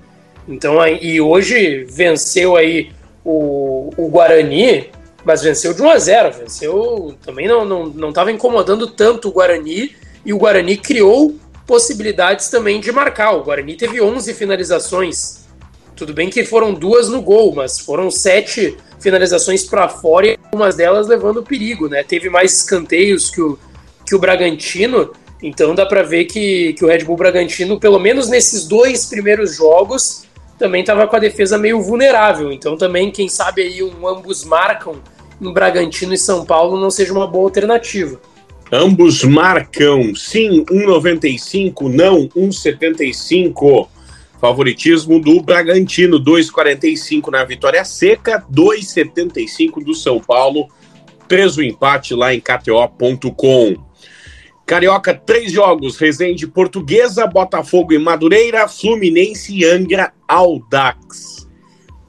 Então, e hoje venceu aí o, o Guarani, mas venceu de 1 a 0 venceu, também não estava não, não incomodando tanto o Guarani, e o Guarani criou possibilidades também de marcar. O Guarani teve 11 finalizações. Tudo bem que foram duas no gol, mas foram sete finalizações para fora e algumas delas levando perigo, né? Teve mais escanteios que o, que o Bragantino, então dá para ver que, que o Red Bull Bragantino, pelo menos nesses dois primeiros jogos, também estava com a defesa meio vulnerável. Então também, quem sabe aí um ambos marcam em Bragantino e São Paulo não seja uma boa alternativa. Ambos marcam, sim, 1,95, não 1,75. Favoritismo do Bragantino, 2,45 na vitória seca, 2,75 do São Paulo. Preso empate lá em KTO.com. Carioca, três jogos: Resende Portuguesa, Botafogo e Madureira, Fluminense e Angra Aldax.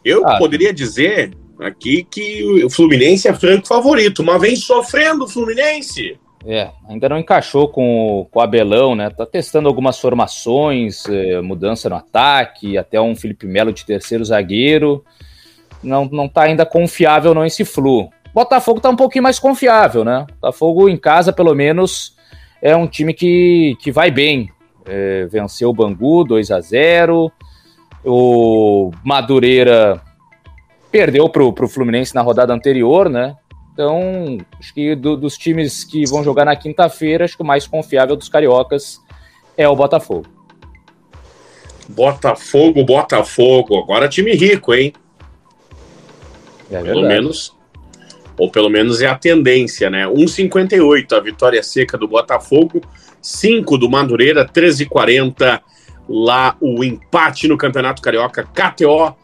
Eu ah. poderia dizer aqui que o Fluminense é franco favorito, mas vem sofrendo o Fluminense. É, ainda não encaixou com, com o Abelão, né? Tá testando algumas formações, é, mudança no ataque, até um Felipe Melo de terceiro zagueiro. Não, não tá ainda confiável não esse Flu. Botafogo tá um pouquinho mais confiável, né? Botafogo em casa, pelo menos, é um time que, que vai bem. É, venceu o Bangu 2 a 0 O Madureira perdeu pro, pro Fluminense na rodada anterior, né? Então, acho que do, dos times que vão jogar na quinta-feira, acho que o mais confiável dos cariocas é o Botafogo. Botafogo, Botafogo. Agora time rico, hein? É pelo menos. Ou pelo menos é a tendência, né? 1,58 a vitória seca do Botafogo, 5 do Madureira, 13,40 lá o empate no Campeonato Carioca, KTO.com.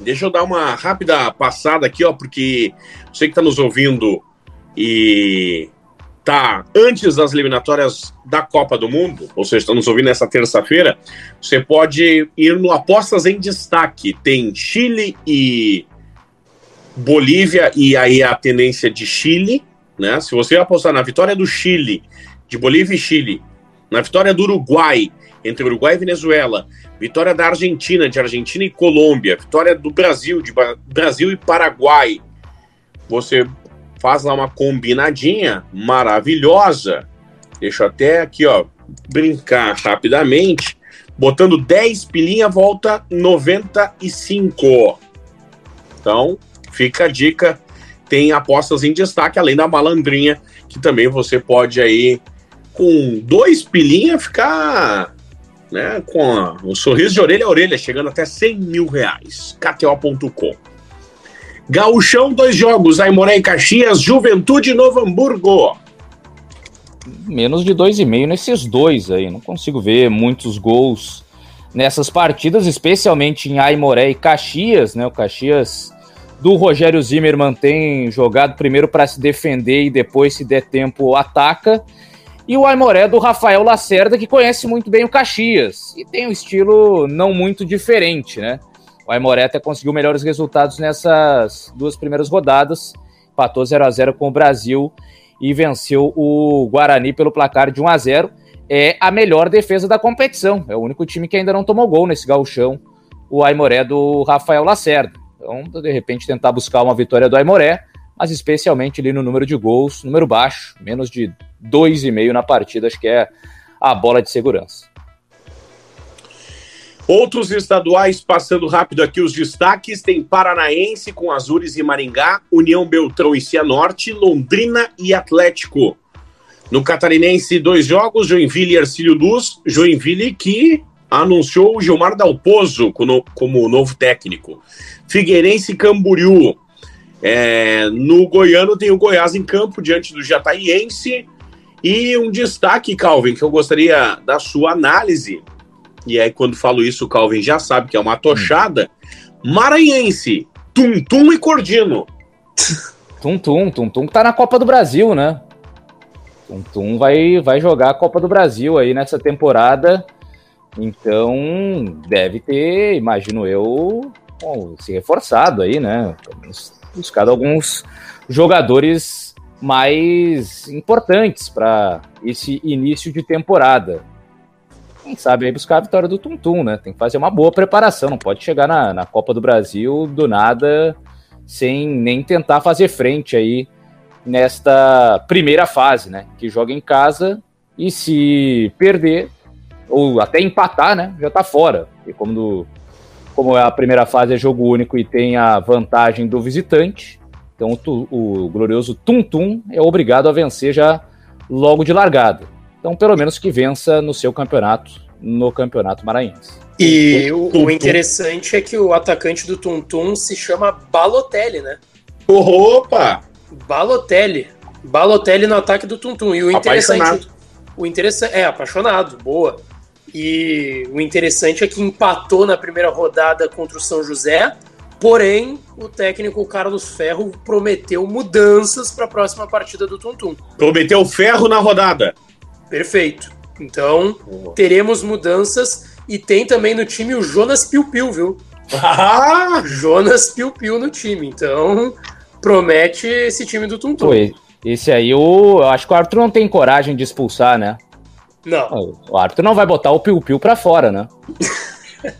Deixa eu dar uma rápida passada aqui, ó, porque você que está nos ouvindo e tá antes das eliminatórias da Copa do Mundo, ou seja, está nos ouvindo nessa terça-feira, você pode ir no Apostas em Destaque. Tem Chile e Bolívia, e aí a tendência de Chile, né? Se você apostar na vitória do Chile, de Bolívia e Chile, na vitória do Uruguai, entre Uruguai e Venezuela, vitória da Argentina, de Argentina e Colômbia, vitória do Brasil, de Brasil e Paraguai. Você faz lá uma combinadinha maravilhosa. Deixa eu até aqui, ó, brincar rapidamente. Botando 10 pilinha, volta 95. Então, fica a dica. Tem apostas em destaque, além da malandrinha, que também você pode aí, com dois pilinha, ficar né, com a, um sorriso de orelha a orelha, chegando até 100 mil reais. KTO.com. Gauchão, dois jogos, Aimoré e Caxias, Juventude Novo Hamburgo. Menos de dois e meio nesses dois aí, não consigo ver muitos gols nessas partidas, especialmente em Aimoré e Caxias, né, o Caxias do Rogério Zimmermann tem jogado primeiro para se defender e depois, se der tempo, ataca e o Aimoré do Rafael Lacerda, que conhece muito bem o Caxias e tem um estilo não muito diferente, né? O Aimoré até conseguiu melhores resultados nessas duas primeiras rodadas, empatou 0 a 0 com o Brasil e venceu o Guarani pelo placar de 1 a 0. É a melhor defesa da competição, é o único time que ainda não tomou gol nesse gauchão, o Aimoré do Rafael Lacerda. Então, de repente, tentar buscar uma vitória do Aimoré, mas especialmente ali no número de gols, número baixo, menos de 2,5 na partida, acho que é a bola de segurança. Outros estaduais, passando rápido aqui os destaques, tem Paranaense com Azures e Maringá, União Beltrão e Cianorte, Londrina e Atlético. No Catarinense, dois jogos, Joinville e Arcílio Luz, Joinville que anunciou o Gilmar Dalpozo como, como novo técnico. Figueirense e Camboriú. É, no Goiano tem o Goiás em campo diante do Jataiense. E um destaque, Calvin, que eu gostaria da sua análise e aí quando falo isso o Calvin já sabe que é uma tochada, maranhense, Tum Tum e Cordino. Tum Tum, Tum Tum tá na Copa do Brasil, né? Tum Tum vai, vai jogar a Copa do Brasil aí nessa temporada, então deve ter, imagino eu, bom, se reforçado aí, né? Buscado alguns jogadores mais importantes para esse início de temporada. Quem sabe aí buscar a vitória do Tum né? Tem que fazer uma boa preparação, não pode chegar na, na Copa do Brasil do nada sem nem tentar fazer frente aí nesta primeira fase, né? Que joga em casa e se perder ou até empatar, né? Já tá fora. E como, do, como a primeira fase é jogo único e tem a vantagem do visitante, então o, o glorioso Tum Tum é obrigado a vencer já logo de largada. Então, pelo menos que vença no seu campeonato, no campeonato maranhense. E o, o interessante é que o atacante do Tum Tum se chama Balotelli, né? Opa! Balotelli. Balotelli no ataque do Tum Tum. E o interessante. Apaixonado. O interessante. É, apaixonado, boa. E o interessante é que empatou na primeira rodada contra o São José Porém, o técnico Carlos Ferro prometeu mudanças para a próxima partida do Tuntum. Prometeu ferro na rodada. Perfeito. Então, oh. teremos mudanças e tem também no time o Jonas Piu Piu, viu? Ah! Jonas Piu Piu no time. Então, promete esse time do Tuntum. Foi. Esse aí, o, eu acho que o Arthur não tem coragem de expulsar, né? Não. O Arthur não vai botar o Piu Piu para fora, né? (laughs)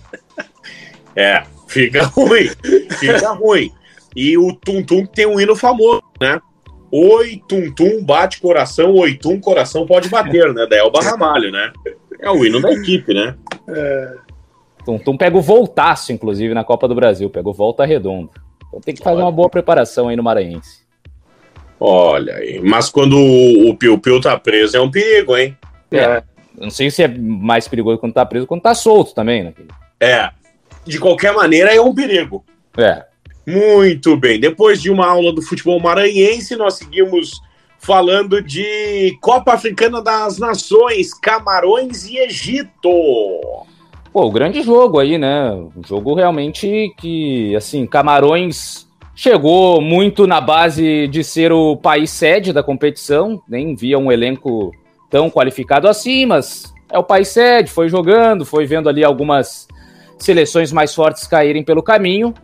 é. Fica (laughs) ruim. Fica ruim. E o Tum Tum tem um hino famoso, né? Oi, Tum Tum, bate coração, oi, Tum, coração pode bater, né? Da Elba Ramalho, né? É o hino da equipe, né? É... Tum Tum pega o voltaço, inclusive, na Copa do Brasil. Pega o volta redonda. Então tem que fazer uma boa preparação aí no Maranhense. Olha aí. Mas quando o Piu Piu tá preso é um perigo, hein? É. Não sei se é mais perigoso quando tá preso quando tá solto também, né? É de qualquer maneira, é um perigo. É. Muito bem. Depois de uma aula do futebol maranhense, nós seguimos falando de Copa Africana das Nações, Camarões e Egito. Pô, o grande jogo aí, né? Um jogo realmente que, assim, Camarões chegou muito na base de ser o país sede da competição, nem via um elenco tão qualificado assim, mas é o país sede, foi jogando, foi vendo ali algumas seleções mais fortes caírem pelo caminho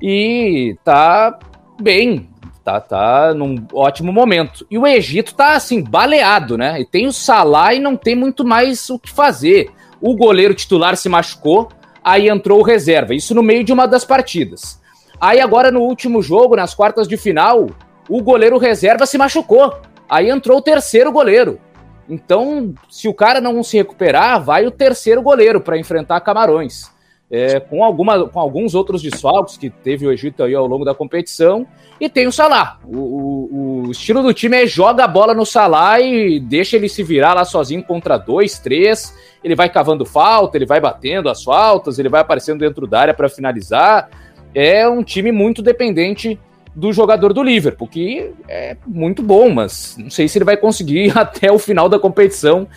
e tá bem, tá, tá num ótimo momento. E o Egito tá assim, baleado, né? E tem o Salah e não tem muito mais o que fazer. O goleiro titular se machucou, aí entrou o reserva, isso no meio de uma das partidas. Aí agora no último jogo, nas quartas de final, o goleiro reserva se machucou. Aí entrou o terceiro goleiro. Então, se o cara não se recuperar, vai o terceiro goleiro para enfrentar Camarões é, com, alguma, com alguns outros desfalques que teve o Egito aí ao longo da competição. E tem o Salah. O, o, o, estilo do time é joga a bola no Salah e deixa ele se virar lá sozinho contra dois, três. Ele vai cavando falta, ele vai batendo as faltas, ele vai aparecendo dentro da área para finalizar. É um time muito dependente do jogador do Liverpool, que é muito bom, mas não sei se ele vai conseguir (laughs) até o final da competição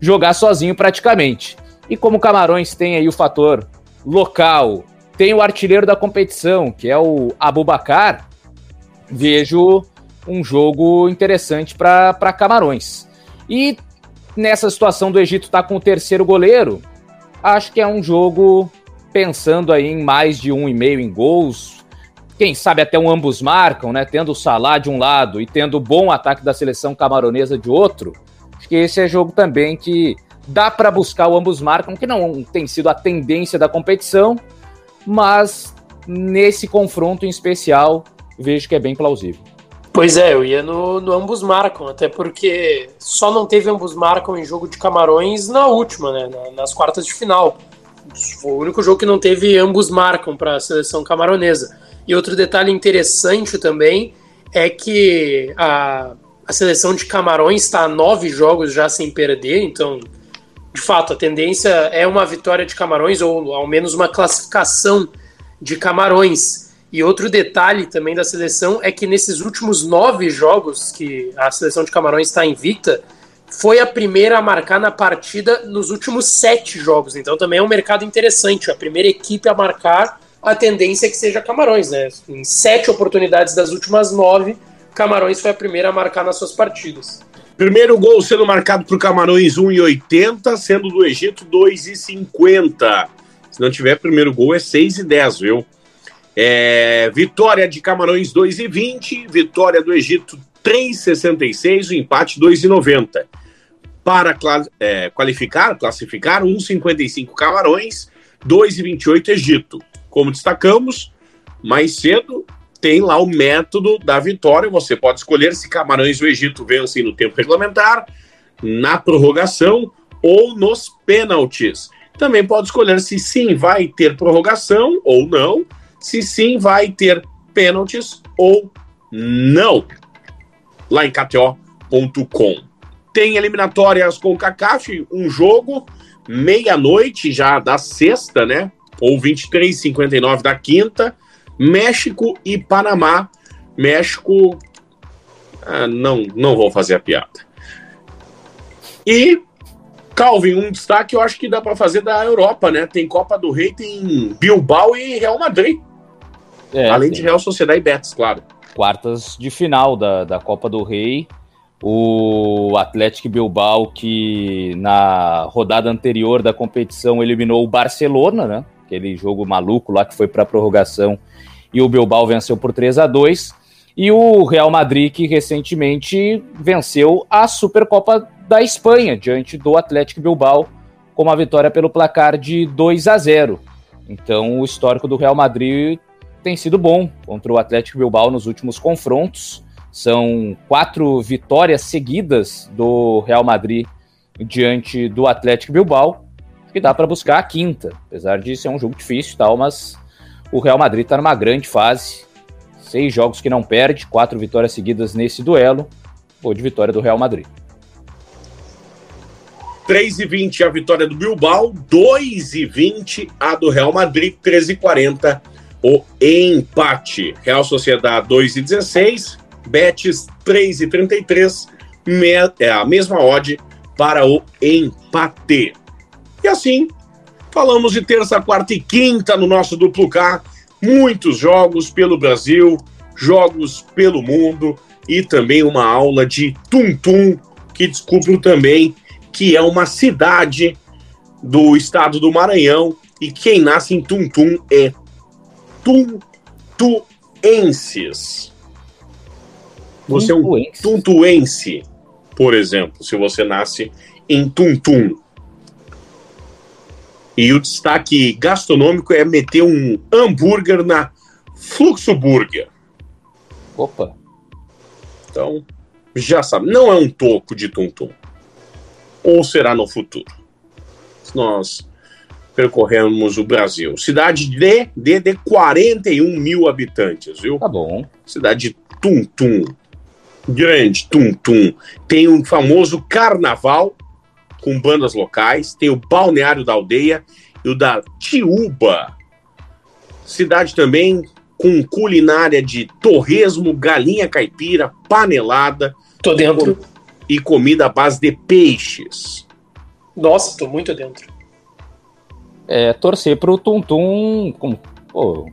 jogar sozinho praticamente. E como Camarões tem aí o fator local, tem o artilheiro da competição, que é o Abubacar, vejo um jogo interessante para Camarões. E nessa situação do Egito estar tá com o terceiro goleiro, acho que é um jogo pensando aí em mais de um e meio em gols. Quem sabe até um ambos marcam, né? Tendo o Salah de um lado e tendo o bom ataque da seleção camaronesa de outro. Acho que esse é jogo também que dá para buscar o ambos marcam, que não tem sido a tendência da competição, mas nesse confronto em especial vejo que é bem plausível. Pois é, eu ia no, no ambos marcam, até porque só não teve ambos marcam em jogo de Camarões na última, né, nas quartas de final. Foi o único jogo que não teve ambos marcam para a seleção camaronesa. E outro detalhe interessante também é que a, a seleção de Camarões está a nove jogos já sem perder, então de fato, a tendência é uma vitória de Camarões, ou ao menos uma classificação de Camarões. E outro detalhe também da seleção é que nesses últimos nove jogos que a seleção de Camarões está invicta, foi a primeira a marcar na partida nos últimos sete jogos. Então também é um mercado interessante. A primeira equipe a marcar, a tendência é que seja Camarões, né? Em sete oportunidades das últimas nove, Camarões foi a primeira a marcar nas suas partidas. Primeiro gol sendo marcado por Camarões 1,80, sendo do Egito 2,50. Se não tiver primeiro gol é 6,10, viu? É, vitória de Camarões 2,20, vitória do Egito 3,66, o empate 2,90. Para é, qualificar, classificar 1,55 Camarões, 2,28 Egito. Como destacamos, mais cedo tem lá o método da vitória. Você pode escolher se Camarões e o Egito vencem no tempo regulamentar, na prorrogação ou nos pênaltis. Também pode escolher se sim vai ter prorrogação ou não, se sim vai ter pênaltis ou não. Lá em KTO.com. Tem eliminatórias com CACAF, um jogo, meia-noite já da sexta, né? Ou 23h59 da quinta México e Panamá. México. Ah, não, não vou fazer a piada. E Calvin, um destaque eu acho que dá para fazer da Europa, né? Tem Copa do Rei, tem Bilbao e Real Madrid. É, Além de Real Sociedade e Betis, claro. Quartas de final da, da Copa do Rei. O Atlético Bilbao, que na rodada anterior da competição eliminou o Barcelona, né? Aquele jogo maluco lá que foi para prorrogação e o Bilbao venceu por 3 a 2 e o Real Madrid que recentemente venceu a Supercopa da Espanha diante do Atlético Bilbao com uma vitória pelo placar de 2 a 0. Então o histórico do Real Madrid tem sido bom contra o Atlético Bilbao nos últimos confrontos. São quatro vitórias seguidas do Real Madrid diante do Atlético Bilbao, que dá para buscar a quinta, apesar de ser um jogo difícil e tal, mas o Real Madrid está numa grande fase. Seis jogos que não perde, quatro vitórias seguidas nesse duelo. Gol de vitória do Real Madrid. 3 e 20 a vitória do Bilbao, 2 e 20 a do Real Madrid, 13 e 40 o empate. Real Sociedade 2 e 16, Betis 3 e 33, é a mesma odd para o empate. E assim Falamos de terça, quarta e quinta no nosso duplo K. Muitos jogos pelo Brasil, jogos pelo mundo e também uma aula de Tum Tum, que descubro também que é uma cidade do estado do Maranhão e quem nasce em Tum Tum é tuntuenses. Você é um tuntuense, por exemplo, se você nasce em Tum Tum. E o destaque gastronômico é meter um hambúrguer na Fluxo Burger. Opa! Então, já sabe, não é um toco de tum-tum. Ou será no futuro? Nós percorremos o Brasil. Cidade de, de, de 41 mil habitantes, viu? Tá bom. Cidade de Tum-Tum. Grande Tum-Tum. Tem um famoso carnaval com bandas locais, tem o Balneário da Aldeia e o da Tiúba. Cidade também com culinária de torresmo, galinha caipira, panelada. Tô dentro. E comida à base de peixes. Nossa, tô muito dentro. É, torcer pro Tum Tum. Com, pô,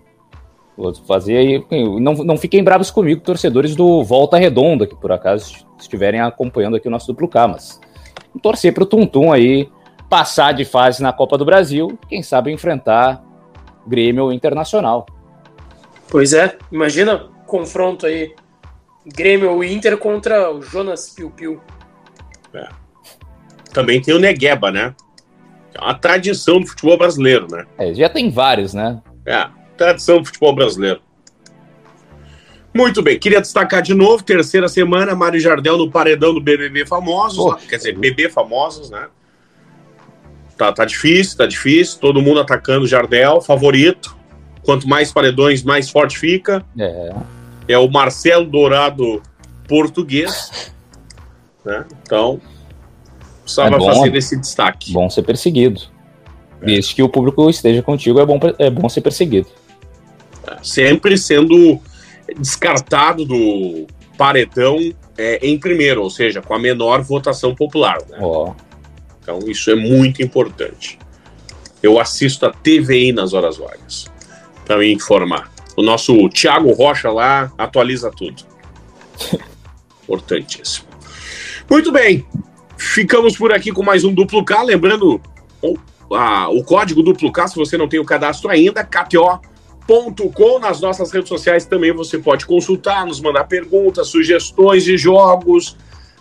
vou fazer aí. Não, não fiquem bravos comigo, torcedores do Volta Redonda, que por acaso estiverem acompanhando aqui o nosso duplo K, mas torcer para o Tuntum aí passar de fase na Copa do Brasil, quem sabe enfrentar Grêmio Internacional. Pois é, imagina confronto aí Grêmio Inter contra o Jonas Piu Piu. É. Também tem o Negueba, né? É uma tradição do futebol brasileiro, né? É, já tem vários, né? É, tradição do futebol brasileiro. Muito bem, queria destacar de novo, terceira semana, Mário Jardel no paredão do BBB Famosos, oh. quer dizer, BB Famosos, né? Tá, tá difícil, tá difícil, todo mundo atacando o Jardel, favorito. Quanto mais paredões, mais forte fica. É. É o Marcelo Dourado português, né? Então, precisava é bom, fazer esse destaque. Bom ser perseguido. É. Desde que o público esteja contigo, é bom, é bom ser perseguido. É, sempre sendo descartado do paredão é, em primeiro, ou seja, com a menor votação popular. Né? Ó. Então isso é muito importante. Eu assisto a TVI nas horas vagas para me informar. O nosso Thiago Rocha lá atualiza tudo. (laughs) Importantíssimo. Muito bem. Ficamos por aqui com mais um duplo K. Lembrando o, a, o código duplo K, se você não tem o cadastro ainda, KTO.com. Nas nossas redes sociais também você pode consultar, nos mandar perguntas, sugestões de jogos,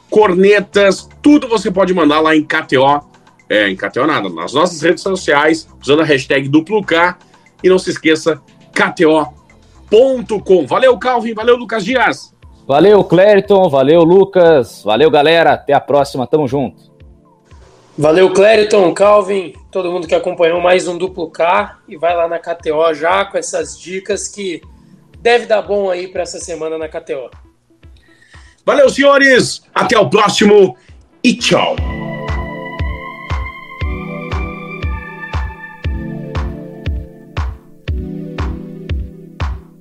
cornetas, tudo você pode mandar lá em KTO. É, em KTO nada, nas nossas redes sociais, usando a hashtag duplo K. E não se esqueça, KTO.com. Valeu, Calvin. Valeu, Lucas Dias. Valeu, Clériton. Valeu, Lucas. Valeu, galera. Até a próxima. Tamo junto. Valeu, Clériton, Calvin, todo mundo que acompanhou mais um duplo K e vai lá na KTO já com essas dicas que deve dar bom aí para essa semana na KTO. Valeu, senhores. Até o próximo e tchau.